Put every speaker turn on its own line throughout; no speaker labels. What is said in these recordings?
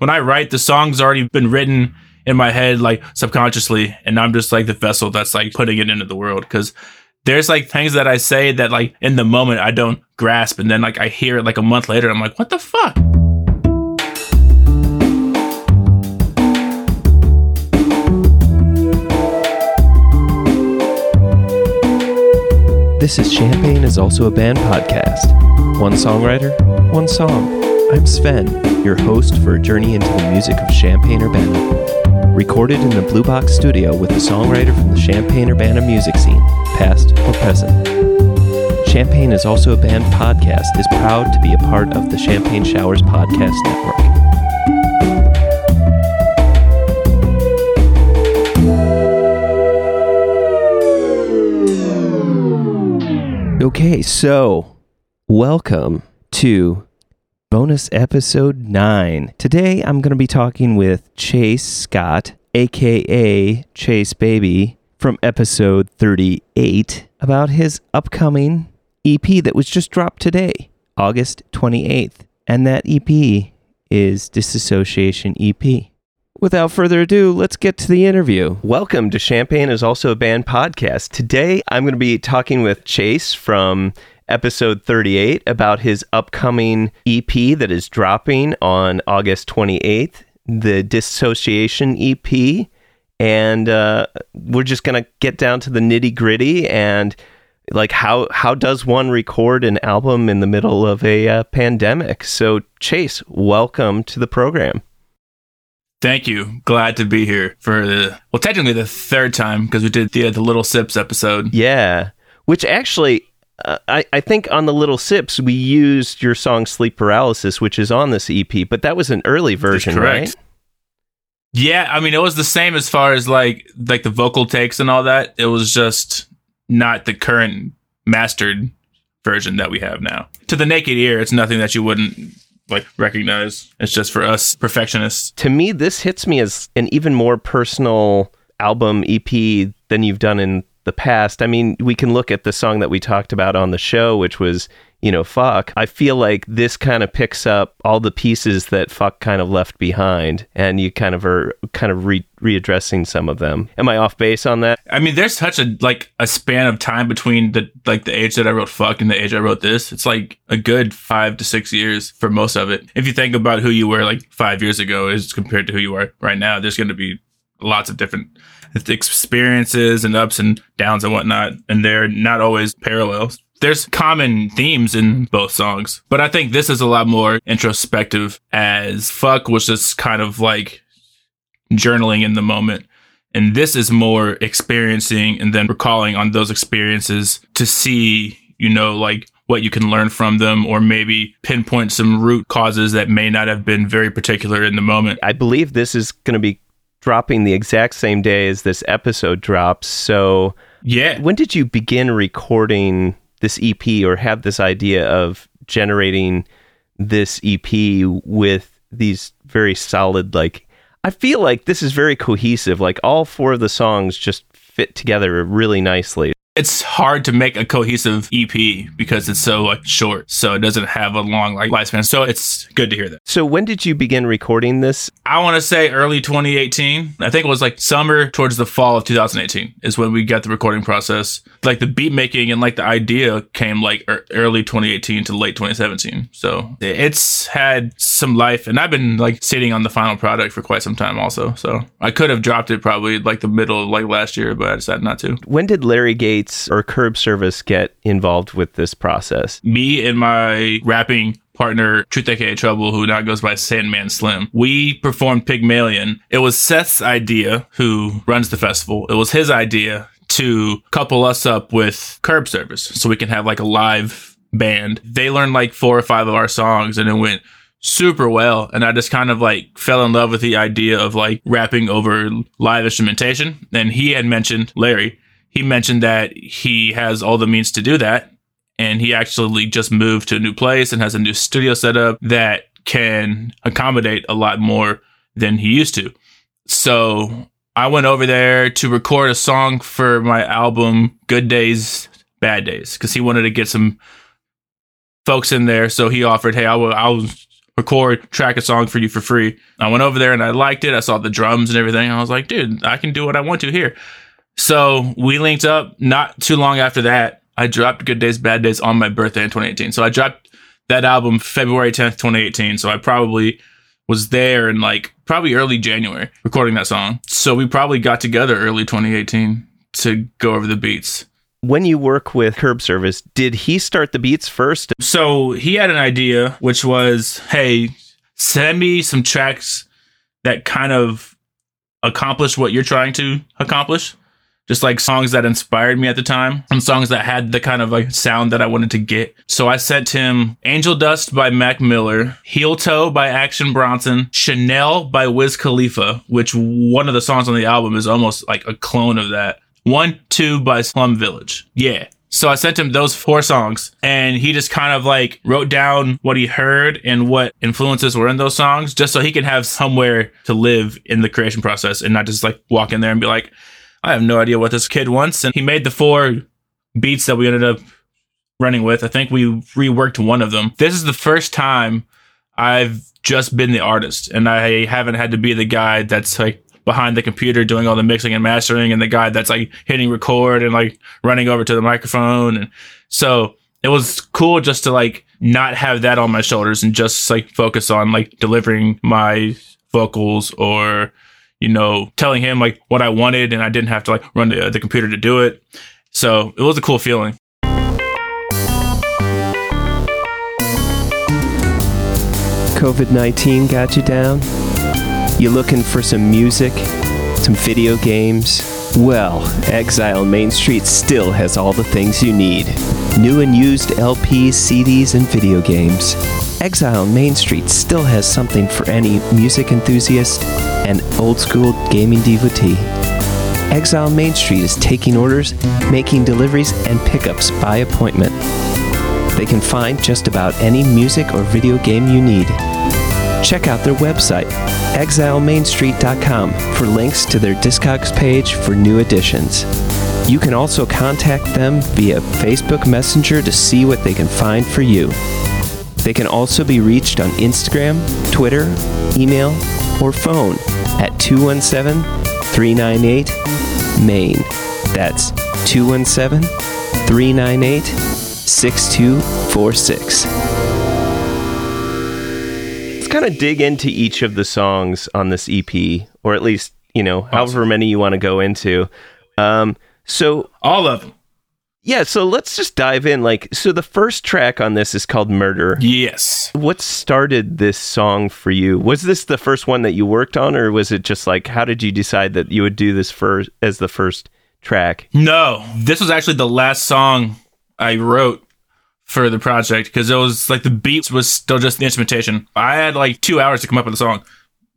when I write, the song's already been written in my head, like subconsciously, and I'm just like the vessel that's like putting it into the world. Cause there's like things that I say that like in the moment I don't grasp, and then like I hear it like a month later, I'm like, what the fuck?
This is Champaign is also a band podcast. One songwriter, one song. I'm Sven, your host for a journey into the music of Champaign Urbana. Recorded in the Blue Box studio with a songwriter from the Champaign Urbana music scene, past or present. Champaign is also a band podcast is proud to be a part of the Champagne Showers Podcast Network. Okay, so welcome to bonus episode 9. Today I'm going to be talking with Chase Scott, aka Chase Baby, from episode 38 about his upcoming EP that was just dropped today, August 28th. And that EP is Disassociation EP. Without further ado, let's get to the interview. Welcome to Champaign is also a band podcast. Today, I'm going to be talking with Chase from episode 38 about his upcoming EP that is dropping on August 28th, the Dissociation EP. And uh, we're just going to get down to the nitty gritty and like how how does one record an album in the middle of a uh, pandemic? So Chase, welcome to the program.
Thank you. Glad to be here for the well, technically the third time because we did the the Little Sips episode.
Yeah, which actually. Uh, I, I think on the Little Sips we used your song "Sleep Paralysis," which is on this EP, but that was an early version, right?
Yeah, I mean it was the same as far as like like the vocal takes and all that. It was just not the current mastered version that we have now. To the naked ear, it's nothing that you wouldn't like recognize. It's just for us perfectionists.
To me, this hits me as an even more personal album EP than you've done in the past. I mean, we can look at the song that we talked about on the show, which was, you know, fuck. I feel like this kind of picks up all the pieces that fuck kind of left behind, and you kind of are kind of re- readdressing some of them. Am I off base on that?
I mean, there's such a like a span of time between the like the age that I wrote fuck and the age I wrote this. It's like a good five to six years for most of it. If you think about who you were like five years ago as compared to who you are right now, there's going to be lots of different experiences and ups and downs and whatnot, and they're not always parallels. There's common themes in both songs, but I think this is a lot more introspective as fuck was just kind of like journaling in the moment. And this is more experiencing and then recalling on those experiences to see, you know, like what you can learn from them or maybe pinpoint some root causes that may not have been very particular in the moment.
I believe this is going to be dropping the exact same day as this episode drops. So,
yeah.
When did you begin recording this EP or have this idea of generating this EP with these very solid, like, I feel like this is very cohesive. Like, all four of the songs just fit together really nicely
it's hard to make a cohesive EP because it's so like short, so it doesn't have a long like lifespan. So it's good to hear that.
So when did you begin recording this?
I want to say early 2018. I think it was like summer towards the fall of 2018 is when we got the recording process. Like the beat making and like the idea came like early 2018 to late 2017. So it's had some life, and I've been like sitting on the final product for quite some time also. So I could have dropped it probably like the middle of like last year, but I decided not to.
When did Larry Or Curb Service get involved with this process?
Me and my rapping partner, Truth aka Trouble, who now goes by Sandman Slim. We performed Pygmalion. It was Seth's idea, who runs the festival. It was his idea to couple us up with Curb Service so we can have like a live band. They learned like four or five of our songs and it went super well. And I just kind of like fell in love with the idea of like rapping over live instrumentation. And he had mentioned Larry he mentioned that he has all the means to do that. And he actually just moved to a new place and has a new studio setup that can accommodate a lot more than he used to. So I went over there to record a song for my album, Good Days, Bad Days, because he wanted to get some folks in there. So he offered, hey, I will, I'll record, track a song for you for free. I went over there and I liked it. I saw the drums and everything. I was like, dude, I can do what I want to here. So we linked up not too long after that. I dropped Good Days, Bad Days on my birthday in 2018. So I dropped that album February 10th, 2018. So I probably was there in like probably early January recording that song. So we probably got together early 2018 to go over the beats.
When you work with Curb Service, did he start the beats first?
So he had an idea, which was, hey, send me some tracks that kind of accomplish what you're trying to accomplish. Just like songs that inspired me at the time and songs that had the kind of like sound that I wanted to get. So I sent him Angel Dust by Mac Miller, Heel Toe by Action Bronson, Chanel by Wiz Khalifa, which one of the songs on the album is almost like a clone of that. One, two by Slum Village. Yeah. So I sent him those four songs and he just kind of like wrote down what he heard and what influences were in those songs just so he can have somewhere to live in the creation process and not just like walk in there and be like, I have no idea what this kid wants. And he made the four beats that we ended up running with. I think we reworked one of them. This is the first time I've just been the artist and I haven't had to be the guy that's like behind the computer doing all the mixing and mastering and the guy that's like hitting record and like running over to the microphone. And so it was cool just to like not have that on my shoulders and just like focus on like delivering my vocals or you know, telling him like what I wanted and I didn't have to like run the, the computer to do it. So it was a cool feeling.
COVID 19 got you down? You looking for some music? Some video games? Well, Exile Main Street still has all the things you need new and used LPs, CDs, and video games. Exile Main Street still has something for any music enthusiast and old school gaming devotee. Exile Main Street is taking orders, making deliveries, and pickups by appointment. They can find just about any music or video game you need. Check out their website, exilemainstreet.com, for links to their Discogs page for new additions. You can also contact them via Facebook Messenger to see what they can find for you. They can also be reached on Instagram, Twitter, email, or phone at 217 398 MAIN. That's 217 398 6246. Kind of dig into each of the songs on this EP, or at least, you know, however many you want to go into. Um, so,
All of them.
yeah, so let's just dive in. Like, so the first track on this is called Murder.
Yes.
What started this song for you? Was this the first one that you worked on, or was it just like, how did you decide that you would do this first as the first track?
No, this was actually the last song I wrote for the project because it was like the beats was still just the instrumentation. I had like two hours to come up with a song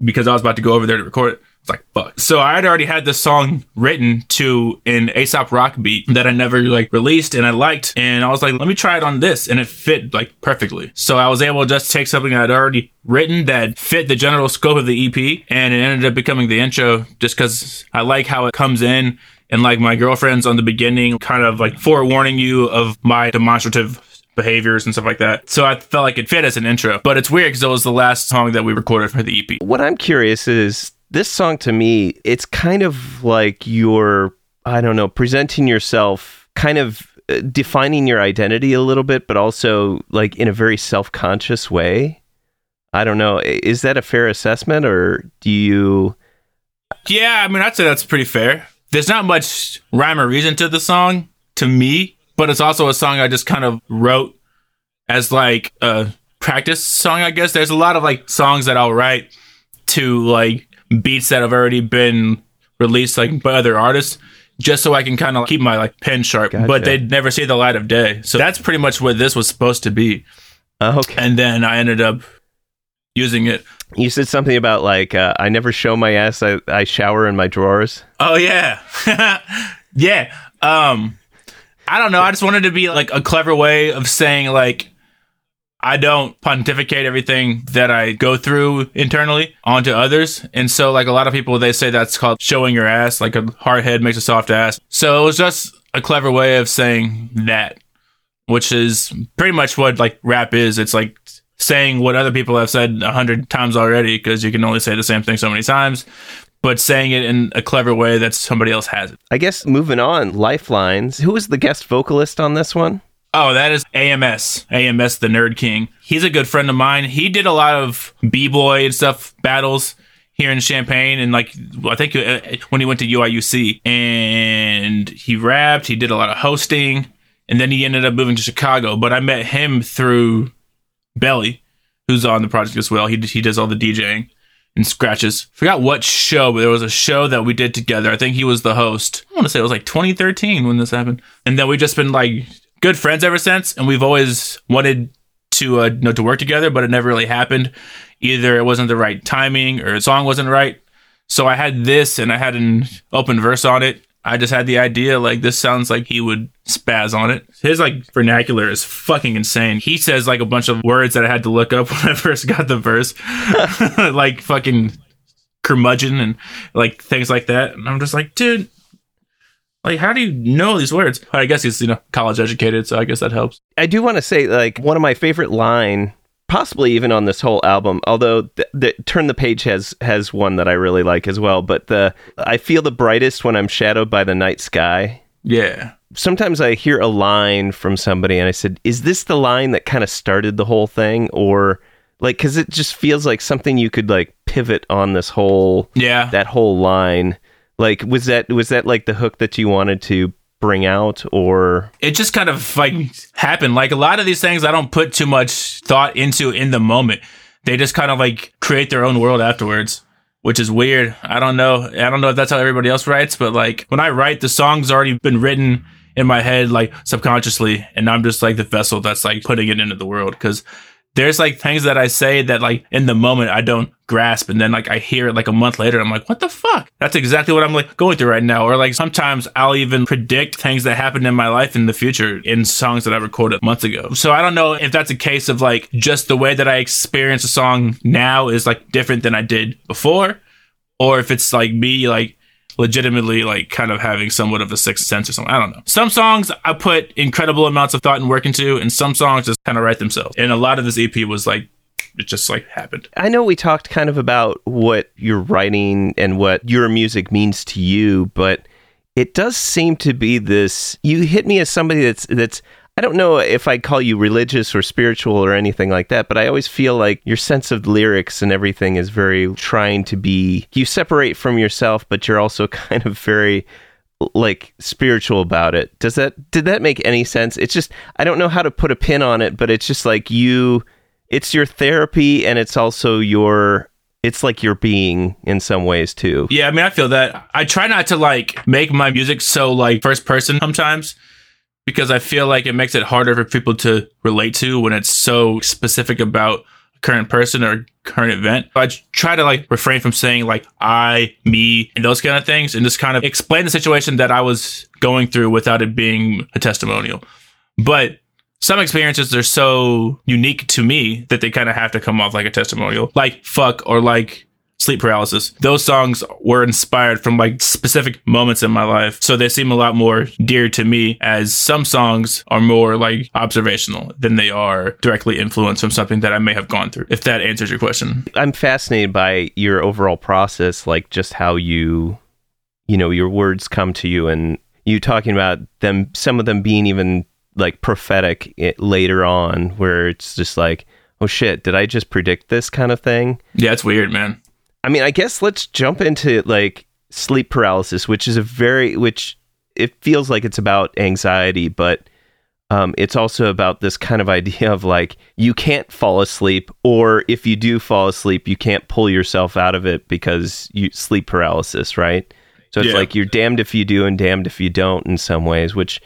because I was about to go over there to record it. It's like fuck. So I had already had this song written to an Aesop Rock beat that I never like released and I liked, and I was like, let me try it on this, and it fit like perfectly. So I was able to just take something I'd already written that fit the general scope of the EP, and it ended up becoming the intro just because I like how it comes in and like my girlfriend's on the beginning, kind of like forewarning you of my demonstrative behaviors and stuff like that. So I felt like it fit as an intro. But it's weird because it was the last song that we recorded for the EP.
What I'm curious is this song to me, it's kind of like you're, I don't know, presenting yourself, kind of uh, defining your identity a little bit, but also like in a very self conscious way. I don't know. Is that a fair assessment or do you.
Yeah, I mean, I'd say that's pretty fair. There's not much rhyme or reason to the song to me, but it's also a song I just kind of wrote as like a practice song, I guess. There's a lot of like songs that I'll write to like beats that have already been released like by other artists just so I can kind of keep my like pen sharp,
Gotcha.
but they'd never see the light of day. So that's pretty much what this was supposed to be.
Oh, okay.
And then I ended up using it.
You said something about like, uh, I never show my ass, I, I shower in my drawers.
Oh yeah. yeah. Um I don't know. I just wanted to be like a clever way of saying like I don't pontificate everything that I go through internally onto others. And so like a lot of people they say that's called showing your ass, like a hard head makes a soft ass. So it was just a clever way of saying that, which is pretty much what like rap is. It's like saying what other people have said a hundred times already because you can only say the same thing so many times, but saying it in a clever way that somebody else has it.
I guess moving on, Lifelines. Who was the guest vocalist on this one?
Oh, that is AMS. AMS, the Nerd King. He's a good friend of mine. He did a lot of b boy and stuff battles here in Champaign, and like I think uh, when he went to UIUC, and he rapped. He did a lot of hosting, and then he ended up moving to Chicago. But I met him through Belly, who's on the project as well. He he does all the DJing and scratches. Forgot what show, but there was a show that we did together. I think he was the host. I want to say it was like 2013 when this happened, and then we've just been like good friends ever since, and we've always wanted to uh, you know, to work together, but it never really happened. Either it wasn't the right timing or the song wasn't right. So I had this, and I had an open verse on it. I just had the idea like this sounds like he would spaz on it. His like vernacular is fucking insane. He says like a bunch of words that I had to look up when I first got the verse, like fucking curmudgeon and like things like that. And I'm just like, dude, like, how do you know these words? I guess he's, you know, college educated, so I guess that helps.
I do want to say, like, one of my favorite line, possibly even on this whole album, although the, the Turn the Page has has one that I really like as well. But the I feel the brightest when I'm shadowed by the night sky.
Yeah.
Sometimes I hear a line from somebody, and I said, "Is this the line that kind of started the whole thing?" Or like, because it just feels like something you could like pivot on this whole
Yeah.
that whole line. Like, was that was that like the hook that you wanted to bring out, or
it just kind of like happened. Like a lot of these things, I don't put too much thought into in the moment. They just kind of like create their own world afterwards, which is weird. I don't know. I don't know if that's how everybody else writes, but like when I write, the song's already been written in my head, like subconsciously, and I'm just like the vessel that's like putting it into the world. Cause there's like things that I say that like in the moment I don't grasp and then like I hear it like a month later I'm like what the fuck? That's exactly what I'm like going through right now or like sometimes I'll even predict things that happen in my life in the future in songs that I recorded months ago. So I don't know if that's a case of like just the way that I experience a song now is like different than I did before or if it's like me like legitimately like kind of having somewhat of a sixth sense or something. I don't know. Some songs I put incredible amounts of thought and work into, and some songs just kind of write themselves. And a lot of this EP was like it just like happened.
I know we talked kind of about what you're writing and what your music means to you, but it does seem to be this you hit me as somebody that's that's I don't know if I'd call you religious or spiritual or anything like that, but I always feel like your sense of lyrics and everything is very trying to be you separate from yourself, but you're also kind of very like spiritual about it. Does that did that make any sense? It's just I don't know how to put a pin on it, but it's just like you it's your therapy and it's also your it's like your being in some ways too.
Yeah, I mean I feel that. I try not to like make my music so like first person sometimes because I feel like it makes it harder for people to relate to when it's so specific about a current person or current event. I try to like refrain from saying like I, me, and those kind of things and just kind of explain the situation that I was going through without it being a testimonial. But some experiences are so unique to me that they kind of have to come off like a testimonial, like fuck or like sleep paralysis. Those songs were inspired from like specific moments in my life. So they seem a lot more dear to me as some songs are more like observational than they are directly influenced from something that I may have gone through. If that answers your question.
I'm fascinated by your overall process, like just how you, you know, your words come to you and you talking about them, some of them being even like prophetic it, later on, where it's just like, oh shit, did I just predict this kind of thing?
Yeah, it's weird, man.
I mean, I guess let's jump into like sleep paralysis, which is a very which it feels like it's about anxiety, but um, it's also about this kind of idea of like you can't fall asleep, or if you do fall asleep, you can't pull yourself out of it because you sleep paralysis, right? So it's
Yeah.
like you're damned if you do and damned if you don't in some ways, which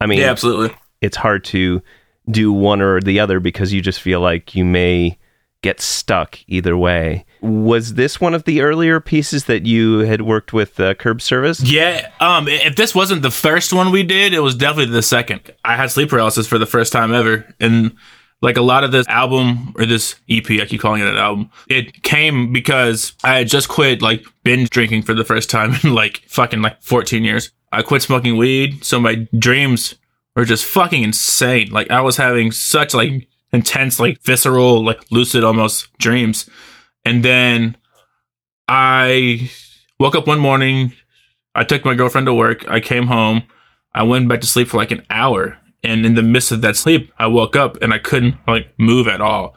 I mean,
Yeah, absolutely.
it's hard to do one or the other because you just feel like you may get stuck either way. Was this one of the earlier pieces that you had worked with uh, Curb Service?
Yeah, um, if this wasn't the first one we did, it was definitely the second. I had sleep paralysis for the first time ever, and like a lot of this album or this EP, I keep calling it an album. It came because I had just quit like binge drinking for the first time in like fucking like 14 years. I quit smoking weed, so my dreams were just fucking insane. Like I was having such like intense, like visceral, like lucid almost dreams. And then I woke up one morning. I took my girlfriend to work. I came home. I went back to sleep for like an hour. And in the midst of that sleep, I woke up and I couldn't like move at all.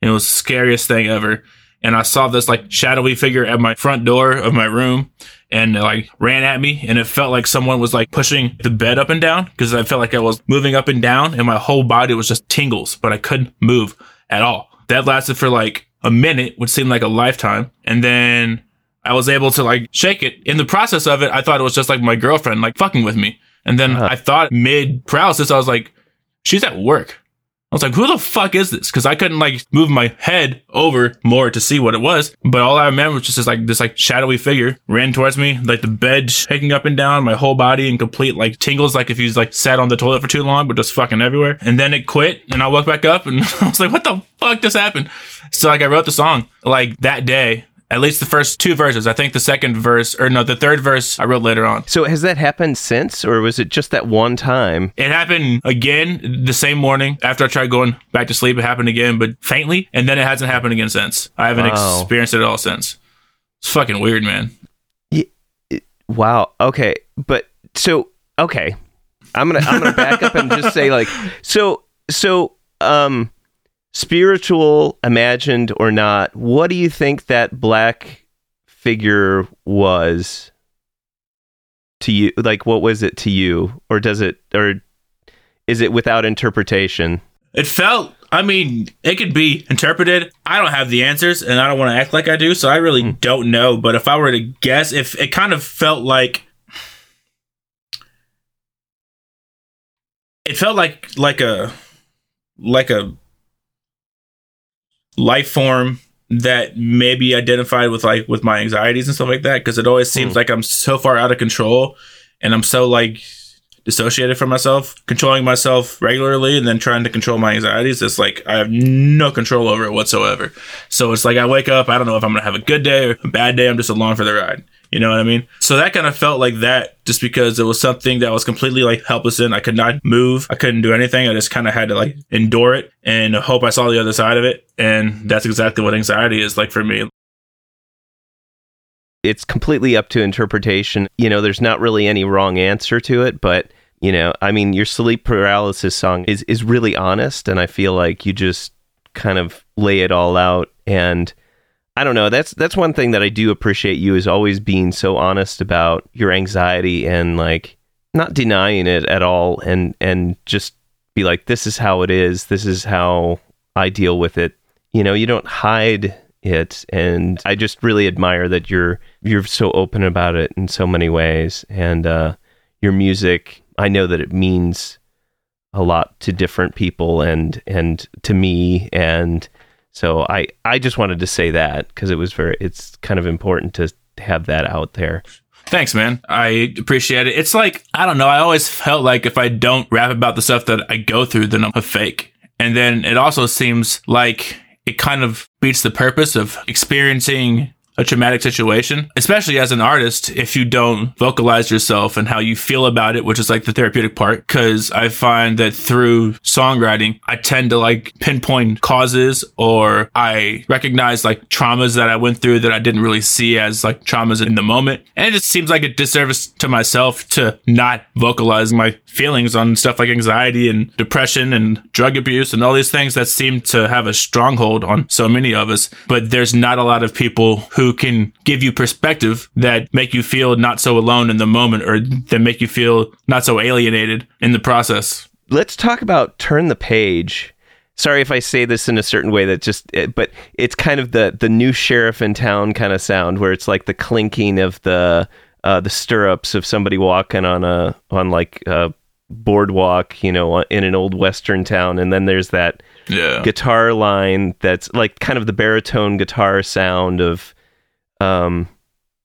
And it was the scariest thing ever. And I saw this like shadowy figure at my front door of my room and like ran at me. And it felt like someone was like pushing the bed up and down because I felt like I was moving up and down and my whole body was just tingles, but I couldn't move at all. That lasted for like a minute, which seemed like a lifetime. And then I was able to like shake it. In the process of it, I thought it was just like my girlfriend like fucking with me. And then
Uh-huh.
I thought mid paralysis, I was like, she's at work. I was like, who the fuck is this? Cause I couldn't like move my head over more to see what it was. But all I remember was just this like, this like shadowy figure ran towards me, like the bed shaking up and down, my whole body in complete like tingles, like if you like sat on the toilet for too long, but just fucking everywhere. And then it quit and I woke back up and I was like, what the fuck just happened? So like I wrote the song like that day. At least the first two verses. I think the second verse, or no, the third verse I wrote later on.
So has that happened since, or was it just that one time?
It happened again the same morning after I tried going back to sleep. It happened again, but faintly, and then it hasn't happened again since. I haven't
Wow.
experienced it at all since. It's fucking weird, man. Yeah.
Wow. Okay, but so okay, I'm gonna I'm gonna back up and just say like so so um spiritual, imagined or not. What do you think that black figure was to you? Like, what was it to you, or does it or is it without interpretation?
It felt. I mean, it could be interpreted. I don't have the answers, and I don't want to act like I do, so I really hmm. don't know. But if I were to guess, if it kind of felt like, it felt like like a like a life form that maybe identified with like with my anxieties and stuff like that because it always seems
Hmm.
like I'm so far out of control and I'm so like dissociated from myself, controlling myself regularly and then trying to control my anxieties. It's like I have no control over it whatsoever. So it's like I wake up, I don't know if I'm gonna have a good day or a bad day, I'm just along for the ride. You know what I mean? So that kind of felt like that just because it was something that I was completely like helpless in. I could not move. I couldn't do anything. I just kind of had to like endure it and hope I saw the other side of it. And that's exactly what anxiety is like for me.
it's completely up to interpretation. You know, there's not really any wrong answer to it, but you know, I mean, your sleep paralysis song is is really honest, and I feel like you just kind of lay it all out. And I don't know, that's that's one thing that I do appreciate you is always being so honest about your anxiety and like not denying it at all, and and just be like, this is how it is. This is how I deal with it. You know, you don't hide it and I just really admire that you're you're so open about it in so many ways and uh your music I know that it means a lot to different people and and to me and so I I just wanted to say that because it was very it's kind of important to have that out there.
Thanks, man. I appreciate it. It's like, I don't know. I always felt like if I don't rap about the stuff that I go through, then I'm a fake. And then it also seems like it kind of beats the purpose of experiencing a traumatic situation, especially as an artist, if you don't vocalize yourself and how you feel about it, which is like the therapeutic part. Cause I find that through songwriting, I tend to like pinpoint causes or I recognize like traumas that I went through that I didn't really see as like traumas in the moment. And it just seems like a disservice to myself to not vocalize my feelings on stuff like anxiety and depression and drug abuse and all these things that seem to have a stronghold on so many of us. But there's not a lot of people who can give you perspective that make you feel not so alone in the moment or that make you feel not so alienated in the process.
Let's talk about turn the page. Sorry if I say this in a certain way that just but it's kind of the the new sheriff in town kind of sound where it's like the clinking of the uh the stirrups of somebody walking on a on like a boardwalk, you know, in an old western town and then there's that
Yeah.
guitar line that's like kind of the baritone guitar sound of um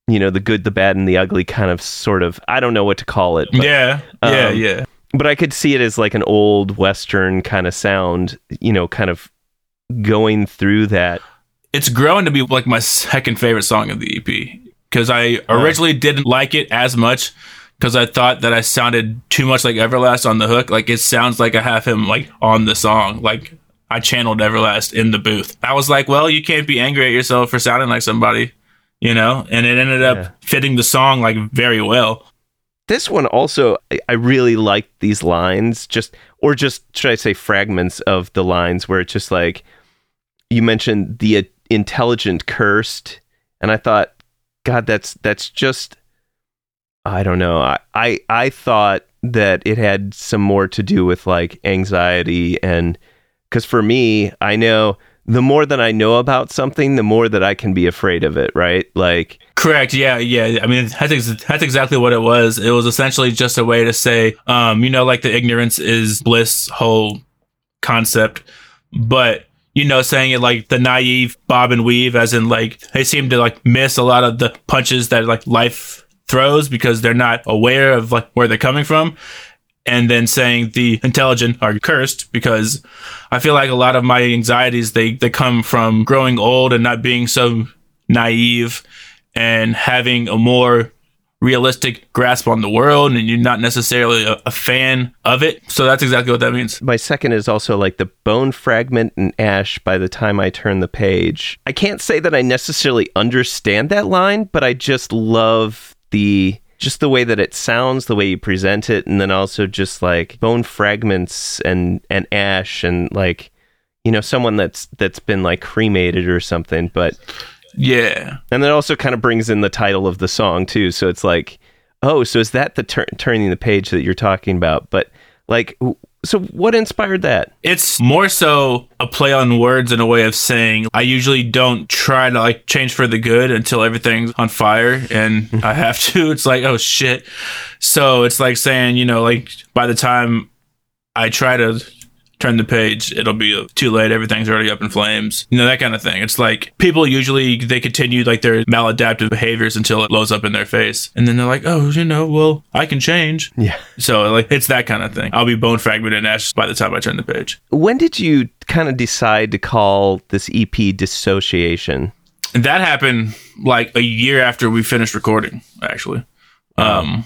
you know the good the bad and the ugly kind of sort of i don't know what to call it but,
yeah. Yeah.
um,
yeah.
but i could see it as like an old western kind of sound you know kind of going through that
it's growing to be like my second favorite song of the EP because I originally didn't like it as much because I thought that I sounded too much like Everlast on the hook. Like it sounds like I have him like on the song, like I channeled Everlast in the booth. I was like, well, you can't be angry at yourself for sounding like somebody, you know? And it ended up
Yeah.
fitting the song like very well.
This one also, I- really liked these lines, just or just should I say fragments of the lines where it's just like you mentioned the uh, intelligent cursed, and I thought, God, that's that's just I don't know. I I, I thought that it had some more to do with like anxiety and because for me, I know the more that I know about something, the more that I can be afraid of it, right? Like
Correct. Yeah. Yeah. I mean, that's, ex- that's exactly what it was. It was essentially just a way to say, um, you know, like the ignorance is bliss whole concept, but you know, saying it like the naive bob and weave, as in like they seem to like miss a lot of the punches that like life throws because they're not aware of like where they're coming from. And then saying the intelligent are cursed because I feel like a lot of my anxieties they they come from growing old and not being so naive and having a more realistic grasp on the world and you're not necessarily a, a fan of it. So that's exactly what that means.
my second is also like the bone fragment and ash by the time I turn the page. I can't say that I necessarily understand that line, but I just love the just the way that it sounds, the way you present it, and then also just like bone fragments and and ash and like you know someone that's that's been like cremated or something, but
Yeah.
and that also kind of brings in the title of the song too. So it's like, oh, so is that the tur- turning the page that you're talking about? But like, w- so what inspired that?
It's more so a play on words and a way of saying I usually don't try to like change for the good until everything's on fire and I have to. It's like, oh shit. So it's like saying, you know, like by the time I try to turn the page, it'll be too late. Everything's already up in flames. You know, that kind of thing. It's like people usually they continue like their maladaptive behaviors until it blows up in their face. And then they're like, oh, you know, well, I can change.
Yeah.
So like it's that kind of thing. I'll be bone fragment and ash by the time I turn the page.
When did you kind of decide to call this EP Dissociation?
And that happened like a year after we finished recording, actually. Um,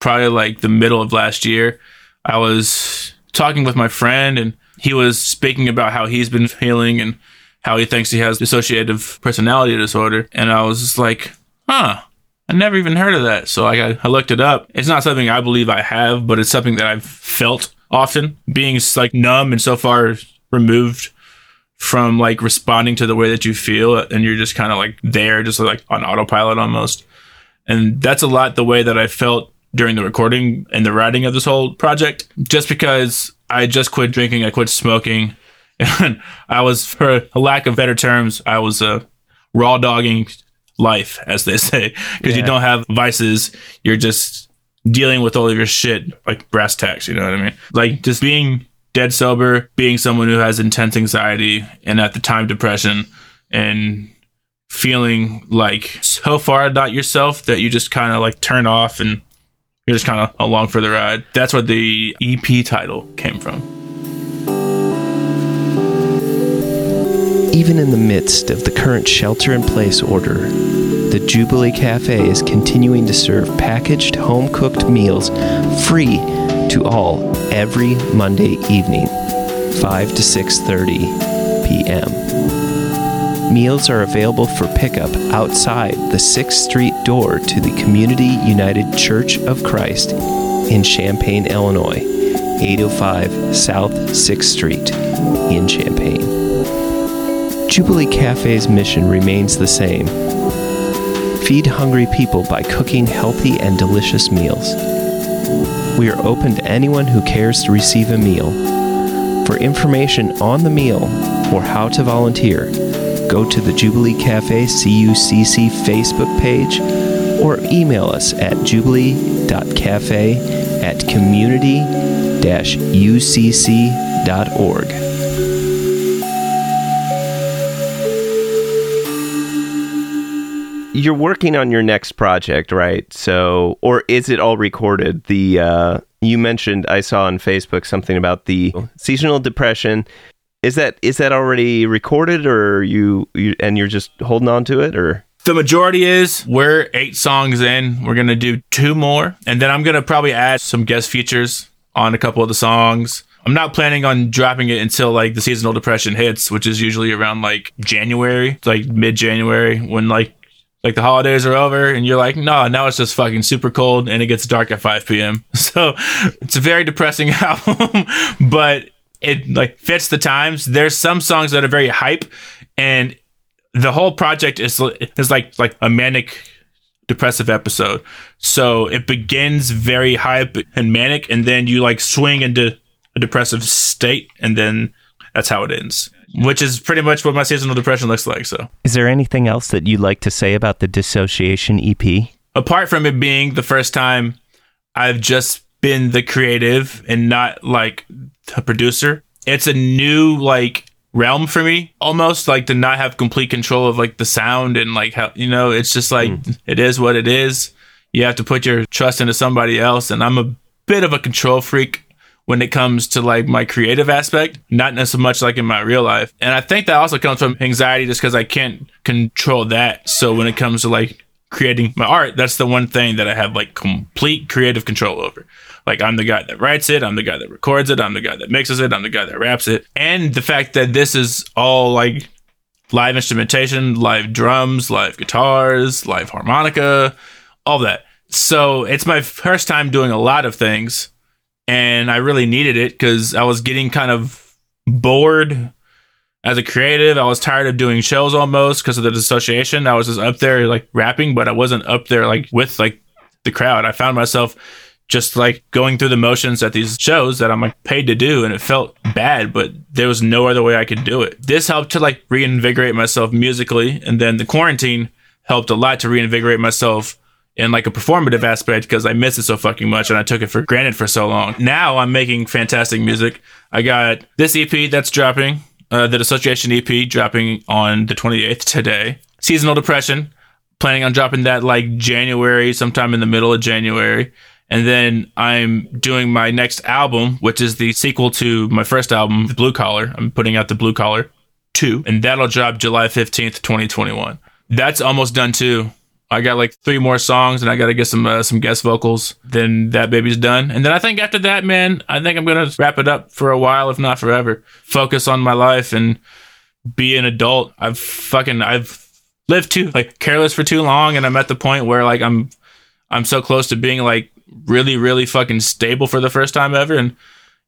probably like the middle of last year. I was talking with my friend and he was speaking about how he's been feeling and how he thinks he has dissociative personality disorder. And I was just like, huh, I never even heard of that. So I, I looked it up. It's not something I believe I have, but it's something that I've felt often being like numb and so far removed from like responding to the way that you feel and you're just kind of like there just like on autopilot almost and that's a lot the way that i felt during the recording and the writing of this whole project just because i just quit drinking i quit smoking and i was for a lack of better terms i was uh, raw dogging life as they say because you don't have vices. You're just dealing with all of your shit like brass tacks you know what i mean? Like just being dead sober, being someone who has intense anxiety and at the time depression and feeling like so far not yourself that you just kind of like turn off and you're just kind of along for the ride. That's where the EP title came from.
Even in the midst of the current shelter in place order, the Jubilee Cafe is continuing to serve packaged home cooked meals free to all every Monday evening, 5 to 6:30 p.m. Meals are available for pickup outside the 6th Street door to the Community United Church of Christ in Champaign, Illinois, 805 South 6th Street in Champaign. Jubilee Cafe's mission remains the same feed hungry people by cooking healthy and delicious meals. We are open to anyone who cares to receive a meal. For information on the meal or how to volunteer, go to the Jubilee Cafe CUCC Facebook page or email us at jubilee.cafe at community-ucc.org. you're working on your next project, right? So, or is it all recorded? The uh, you mentioned I saw on Facebook something about the seasonal depression. Is that is that already recorded, or you, you and you're just holding on to it, or
The majority is we're eight songs in. We're gonna do two more, and then I'm gonna probably add some guest features on a couple of the songs. I'm not planning on dropping it until like the seasonal depression hits, which is usually around like January, like mid January, when like like the holidays are over and you're like, no, now it's just fucking super cold and it gets dark at 5 p.m. So it's a very depressing album, but it like fits the times. There's some songs that are very hype and the whole project is is like like a manic depressive episode. So it begins very hype and manic and then you like swing into a depressive state and then that's how it ends which is pretty much what my seasonal depression looks like. So,
is there anything else that you'd like to say about the Dissociation EP?
Apart from it being the first time I've just been the creative and not like a producer, it's a new like realm for me almost like to not have complete control of like the sound and like how you know it's just like mm. it is what it is you have to put your trust into somebody else and i'm a bit of a control freak when it comes to like my creative aspect, not as much like in my real life. And I think that also comes from anxiety just because I can't control that. So when it comes to like creating my art, that's the one thing that I have like complete creative control over. Like I'm the guy that writes it, I'm the guy that records it, I'm the guy that mixes it, I'm the guy that raps it. And the fact that this is all like live instrumentation, live drums, live guitars, live harmonica, all that. So it's my first time doing a lot of things and I really needed it because I was getting kind of bored as a creative. I was tired of doing shows almost because of the dissociation. I was just up there like rapping, but I wasn't up there like with like the crowd. I found myself just like going through the motions at these shows that I'm like paid to do and it felt bad, but there was no other way I could do it. This helped to like reinvigorate myself musically and then the quarantine helped a lot to reinvigorate myself in like a performative aspect because I miss it so fucking much and I took it for granted for so long. Now I'm making fantastic music. I got this EP that's dropping, uh, the EP dropping on the 28th today. Seasonal Depression, planning on dropping that like January, sometime in the middle of January. And then I'm doing my next album, which is the sequel to my first album, Blue Collar. I'm putting out the Blue Collar 2, and that'll drop July 15th, 2021. That's almost done too. I got like three more songs, and I got to get some uh, some guest vocals. Then that baby's done, and then I think after that, man, I think I'm gonna wrap it up for a while, if not forever. Focus on my life and be an adult. I've fucking I've lived too like careless for too long, and I'm at the point where like I'm I'm so close to being like really really fucking stable for the first time ever, and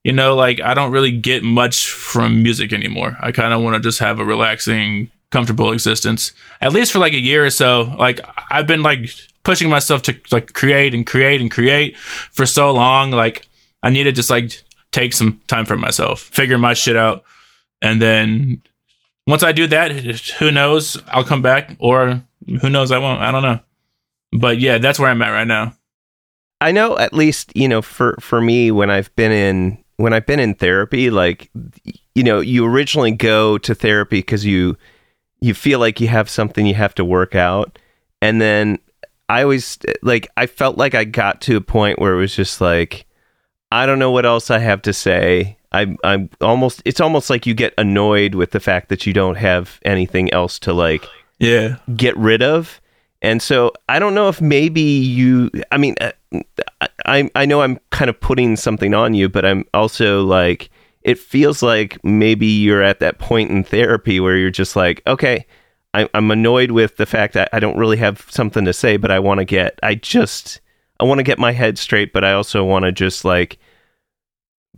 you know like I don't really get much from music anymore. I kind of want to just have a relaxing comfortable existence at least for like a year or so. Like i've been like pushing myself to like create and create and create for so long. Like i need to just like take some time for myself figure my shit out. And then once i do that who knows? I'll come back or who knows? I won't i don't know. But yeah that's where i'm at right now.
I know at least you know for for me when i've been in when i've been in therapy like you know you originally go to therapy because you you feel like you have something you have to work out. And then i always like i felt like i got to a point where it was just like i don't know what else i have to say. I'm i'm almost it's almost like you get annoyed with the fact that you don't have anything else to like
yeah.
get rid of. And so i don't know if maybe you i mean uh, i i know i'm kind of putting something on you but i'm also like it feels like maybe you're at that point in therapy where you're just like, okay, I, I'm annoyed with the fact that I don't really have something to say, but I want to get, I just, I want to get my head straight, but I also want to just like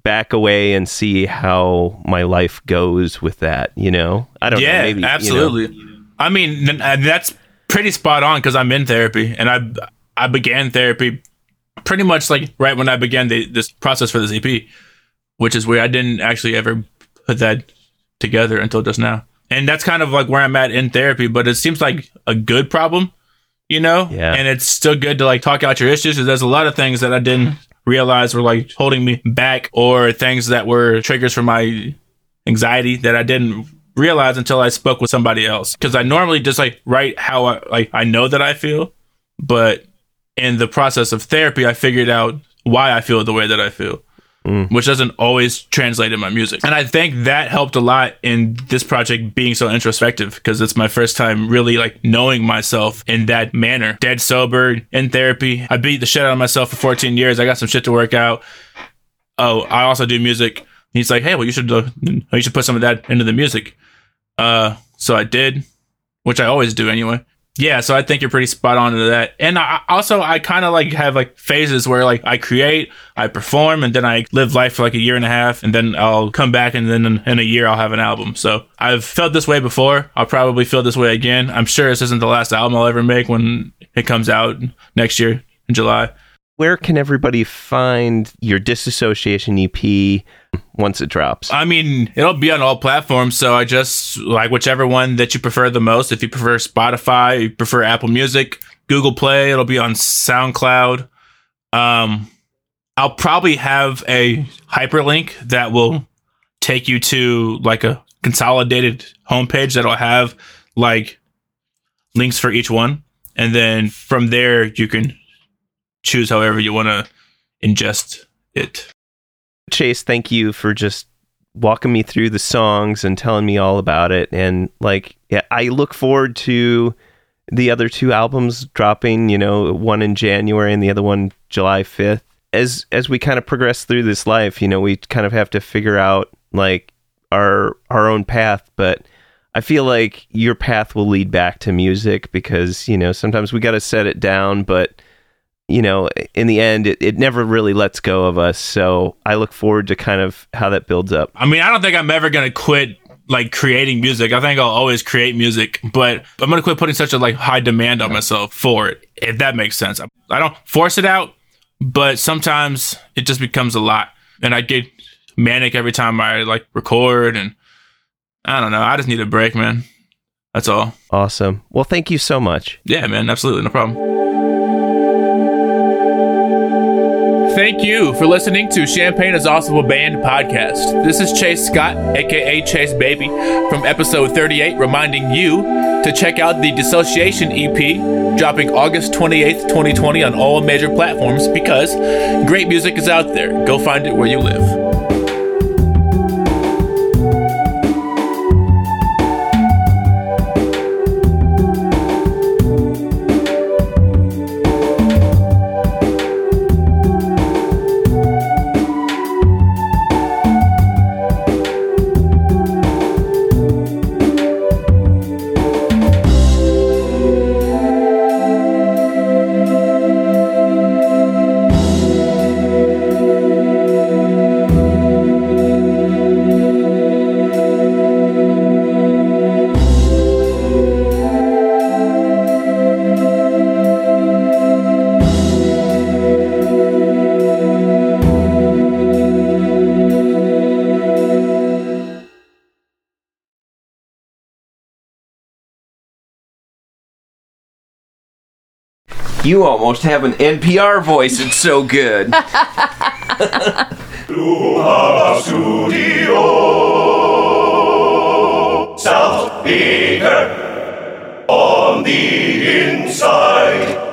back away and see how my life goes with that. You know, I don't
yeah,
know. Maybe,
absolutely. You know. I mean, uh, that's pretty spot on because I'm in therapy and I I began therapy pretty much like right when I began the, this process for this EP which is weird. I didn't actually ever put that together until just now. And that's kind of like where I'm at in therapy, but it seems like a good problem, you know?
Yeah.
And it's still good to like talk out your issues. because There's a lot of things that I didn't mm-hmm. realize were like holding me back or things that were triggers for my anxiety that I didn't realize until I spoke with somebody else. Cause I normally just like write how I like, I know that I feel, but in the process of therapy, I figured out why I feel the way that I feel mm. which doesn't always translate in my music. And I think that helped a lot in this project being so introspective because it's my first time really like knowing myself in that manner. Dead sober, in therapy. I beat the shit out of myself for 14 years. I got some shit to work out. Oh, I also do music. He's like, hey, well, you should uh, you should put some of that into the music. Uh, so I did, which I always do anyway. Yeah, so I think you're pretty spot on to that. And I also I kind of like have like phases where like I create, I perform, and then I live life for like a year and a half, and then I'll come back, and then in, in a year I'll have an album. So I've felt this way before. I'll probably feel this way again. I'm sure this isn't the last album I'll ever make when it comes out next year in July.
Where can everybody find your disassociation EP once it drops?
I mean, it'll be on all platforms. So I just like whichever one that you prefer the most. If you prefer Spotify, you prefer Apple Music, Google Play, it'll be on SoundCloud. Um, I'll probably have a hyperlink that will take you to like a consolidated homepage that'll have like links for each one. And then from there, you can choose however you want to ingest it.
Chase, thank you for just walking me through the songs and telling me all about it. And like, yeah, I look forward to the other two albums dropping. You know, one in January and the other one July fifth. As as we kind of progress through this life, you know, we kind of have to figure out like our our own path, but. I feel like your path will lead back to music because, you know, sometimes we got to set it down, but you know, in the end, it, it never really lets go of us. So I look forward to kind of how that builds up.
I mean, I don't think I'm ever going to quit like creating music. I think I'll always create music, but I'm going to quit putting such a like high demand on myself for it, if that makes sense. I don't force it out, but sometimes it just becomes a lot. And I get manic every time I like record and I don't know. I just need a break, man. That's all.
Awesome. Well, thank you so much.
Yeah, man. Absolutely. No problem. Thank you for listening to Champaign is Also a Band podcast. This is Chase Scott, aka Chase Baby, from episode 38, reminding you to check out the Dissociation EP, dropping August 28th, 2020 on all major platforms because great music is out there. Go find it where you live.
You almost have an NPR voice. It's so good.
Studio South Peter on the inside.